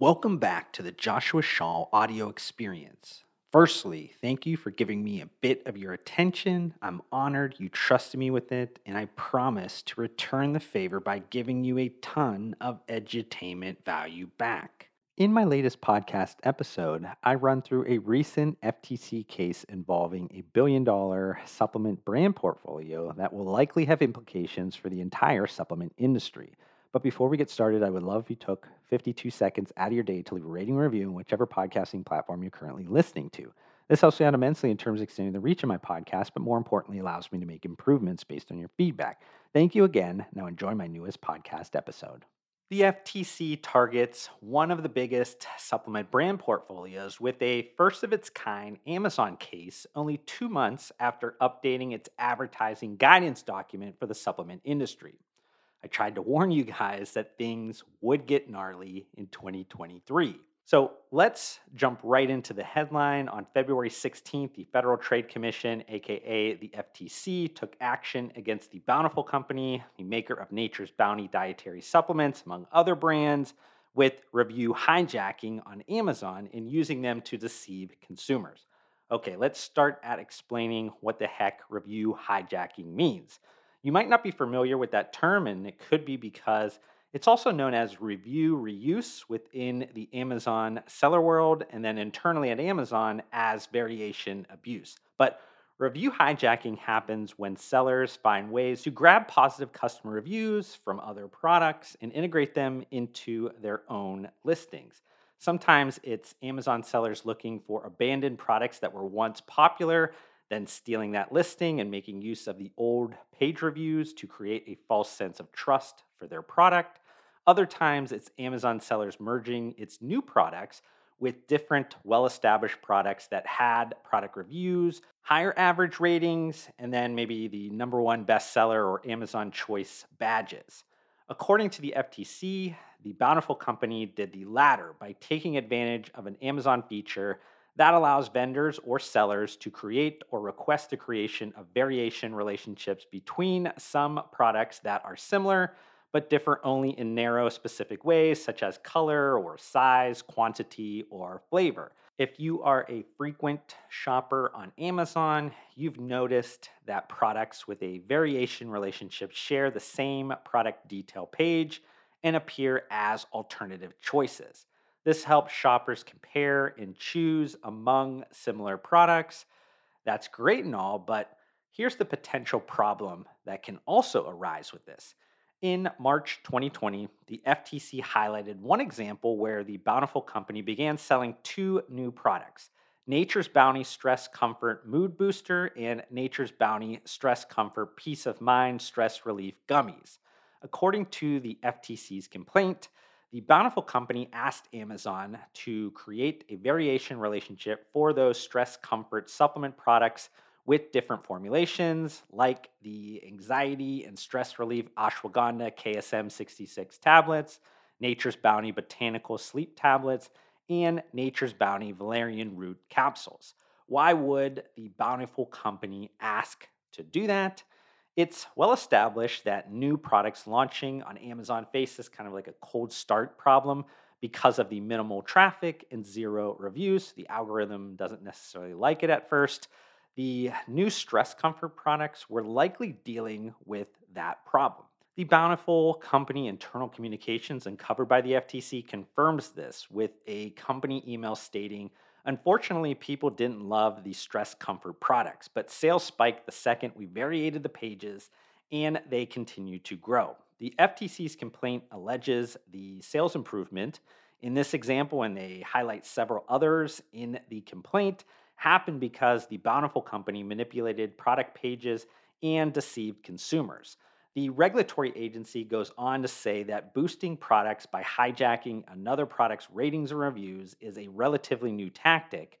Welcome back to the Joshua Shaw audio experience. Firstly, thank you for giving me a bit of your attention. I'm honored you trusted me with it, and I promise to return the favor by giving you a ton of edutainment value back. In my latest podcast episode, I run through a recent FTC case involving a billion dollar supplement brand portfolio that will likely have implications for the entire supplement industry. But before we get started, I would love if you took 52 seconds out of your day to leave a rating and review in whichever podcasting platform you're currently listening to. This helps me out immensely in terms of extending the reach of my podcast, but more importantly, allows me to make improvements based on your feedback. Thank you again. Now enjoy my newest podcast episode. The FTC targets one of the biggest supplement brand portfolios with a first of its kind Amazon case only two months after updating its advertising guidance document for the supplement industry. I tried to warn you guys that things would get gnarly in 2023. So let's jump right into the headline. On February 16th, the Federal Trade Commission, aka the FTC, took action against the Bountiful Company, the maker of Nature's Bounty dietary supplements, among other brands, with review hijacking on Amazon and using them to deceive consumers. Okay, let's start at explaining what the heck review hijacking means. You might not be familiar with that term, and it could be because it's also known as review reuse within the Amazon seller world, and then internally at Amazon as variation abuse. But review hijacking happens when sellers find ways to grab positive customer reviews from other products and integrate them into their own listings. Sometimes it's Amazon sellers looking for abandoned products that were once popular then stealing that listing and making use of the old page reviews to create a false sense of trust for their product. Other times, it's Amazon sellers merging its new products with different well established products that had product reviews, higher average ratings, and then maybe the number one bestseller or Amazon Choice badges. According to the FTC, the Bountiful Company did the latter by taking advantage of an Amazon feature that allows vendors or sellers to create or request the creation of variation relationships between some products that are similar but differ only in narrow specific ways, such as color or size, quantity, or flavor. If you are a frequent shopper on Amazon, you've noticed that products with a variation relationship share the same product detail page and appear as alternative choices. This helps shoppers compare and choose among similar products. That's great and all, but here's the potential problem that can also arise with this. In March 2020, the FTC highlighted one example where the Bountiful Company began selling two new products Nature's Bounty Stress Comfort Mood Booster and Nature's Bounty Stress Comfort Peace of Mind Stress Relief Gummies. According to the FTC's complaint, the Bountiful Company asked Amazon to create a variation relationship for those stress comfort supplement products with different formulations, like the anxiety and stress relief ashwagandha KSM 66 tablets, Nature's Bounty botanical sleep tablets, and Nature's Bounty valerian root capsules. Why would the Bountiful Company ask to do that? It's well established that new products launching on Amazon face this kind of like a cold start problem because of the minimal traffic and zero reviews. The algorithm doesn't necessarily like it at first. The new stress comfort products were likely dealing with that problem. The Bountiful Company internal communications uncovered by the FTC confirms this with a company email stating Unfortunately, people didn't love the stress comfort products, but sales spiked the second we variated the pages and they continue to grow. The FTC's complaint alleges the sales improvement in this example, and they highlight several others in the complaint, happened because the Bountiful Company manipulated product pages and deceived consumers. The regulatory agency goes on to say that boosting products by hijacking another product's ratings and reviews is a relatively new tactic,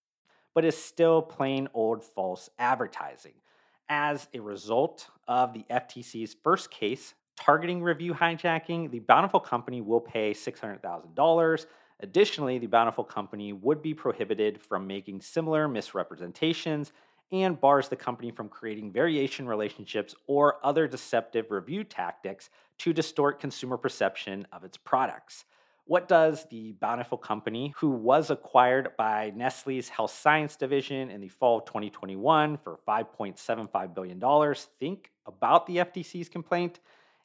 but is still plain old false advertising. As a result of the FTC's first case targeting review hijacking, the Bountiful Company will pay $600,000. Additionally, the Bountiful Company would be prohibited from making similar misrepresentations and bars the company from creating variation relationships or other deceptive review tactics to distort consumer perception of its products. What does the Bountiful Company, who was acquired by Nestle's Health Science Division in the fall of 2021 for $5.75 billion, think about the FTC's complaint?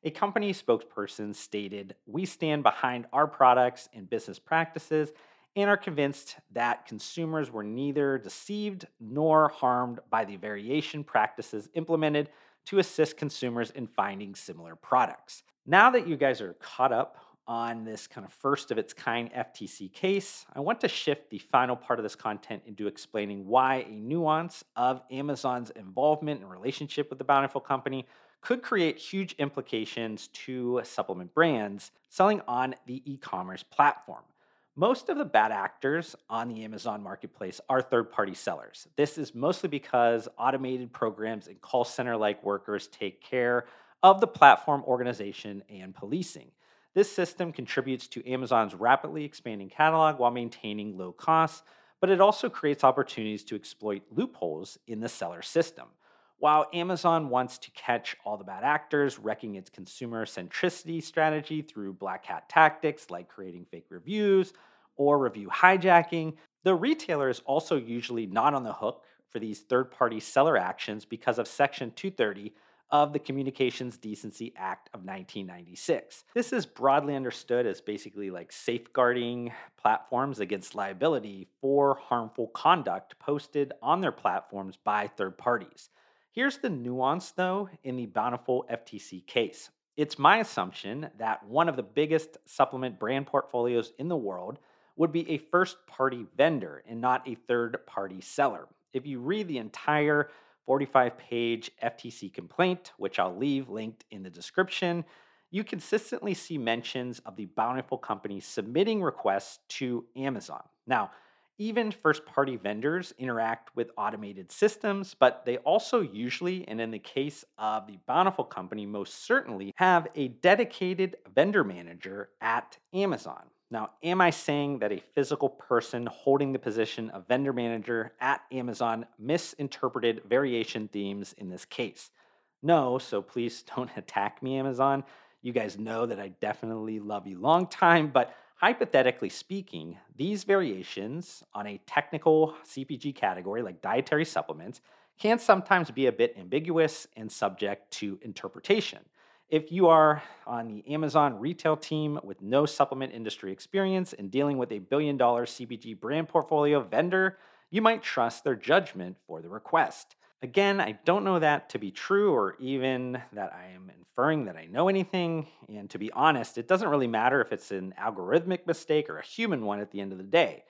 A company spokesperson stated, We stand behind our products and business practices and are convinced that consumers were neither deceived nor harmed by the variation practices implemented to assist consumers in finding similar products. Now that you guys are caught up on this kind of first of its kind FTC case, I want to shift the final part of this content into explaining why a nuance of Amazon's involvement and relationship with the Bountiful Company could create huge implications to supplement brands selling on the e commerce platform. Most of the bad actors on the Amazon marketplace are third party sellers. This is mostly because automated programs and call center like workers take care of the platform organization and policing. This system contributes to Amazon's rapidly expanding catalog while maintaining low costs, but it also creates opportunities to exploit loopholes in the seller system. While Amazon wants to catch all the bad actors, wrecking its consumer centricity strategy through black hat tactics like creating fake reviews or review hijacking, the retailer is also usually not on the hook for these third party seller actions because of Section 230 of the Communications Decency Act of 1996. This is broadly understood as basically like safeguarding platforms against liability for harmful conduct posted on their platforms by third parties. Here's the nuance, though, in the Bountiful FTC case. It's my assumption that one of the biggest supplement brand portfolios in the world would be a first party vendor and not a third party seller. If you read the entire 45 page FTC complaint, which I'll leave linked in the description, you consistently see mentions of the Bountiful Company submitting requests to Amazon. Now, even first party vendors interact with automated systems, but they also usually, and in the case of the Bountiful Company, most certainly have a dedicated vendor manager at Amazon. Now, am I saying that a physical person holding the position of vendor manager at Amazon misinterpreted variation themes in this case? No, so please don't attack me, Amazon. You guys know that I definitely love you long time, but hypothetically speaking, these variations on a technical CPG category like dietary supplements can sometimes be a bit ambiguous and subject to interpretation. If you are on the Amazon retail team with no supplement industry experience and dealing with a billion dollar CPG brand portfolio vendor, you might trust their judgment for the request. Again, I don't know that to be true or even that I am inferring that I know anything. And to be honest, it doesn't really matter if it's an algorithmic mistake or a human one at the end of the day.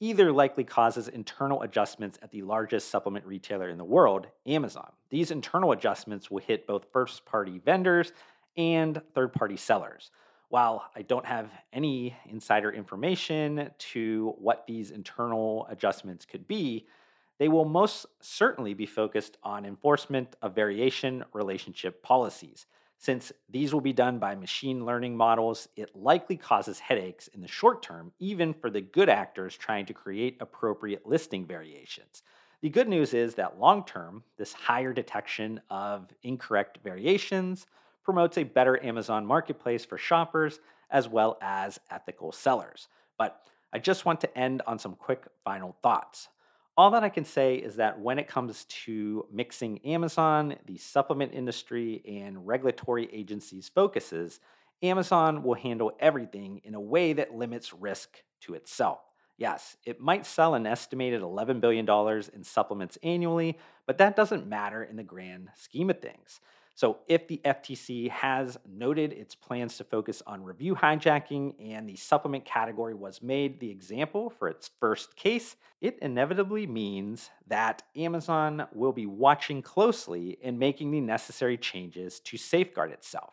Either likely causes internal adjustments at the largest supplement retailer in the world, Amazon. These internal adjustments will hit both first party vendors and third party sellers. While I don't have any insider information to what these internal adjustments could be, they will most certainly be focused on enforcement of variation relationship policies. Since these will be done by machine learning models, it likely causes headaches in the short term, even for the good actors trying to create appropriate listing variations. The good news is that long term, this higher detection of incorrect variations promotes a better Amazon marketplace for shoppers as well as ethical sellers. But I just want to end on some quick final thoughts. All that I can say is that when it comes to mixing Amazon, the supplement industry, and regulatory agencies' focuses, Amazon will handle everything in a way that limits risk to itself. Yes, it might sell an estimated $11 billion in supplements annually, but that doesn't matter in the grand scheme of things. So, if the FTC has noted its plans to focus on review hijacking and the supplement category was made the example for its first case, it inevitably means that Amazon will be watching closely and making the necessary changes to safeguard itself.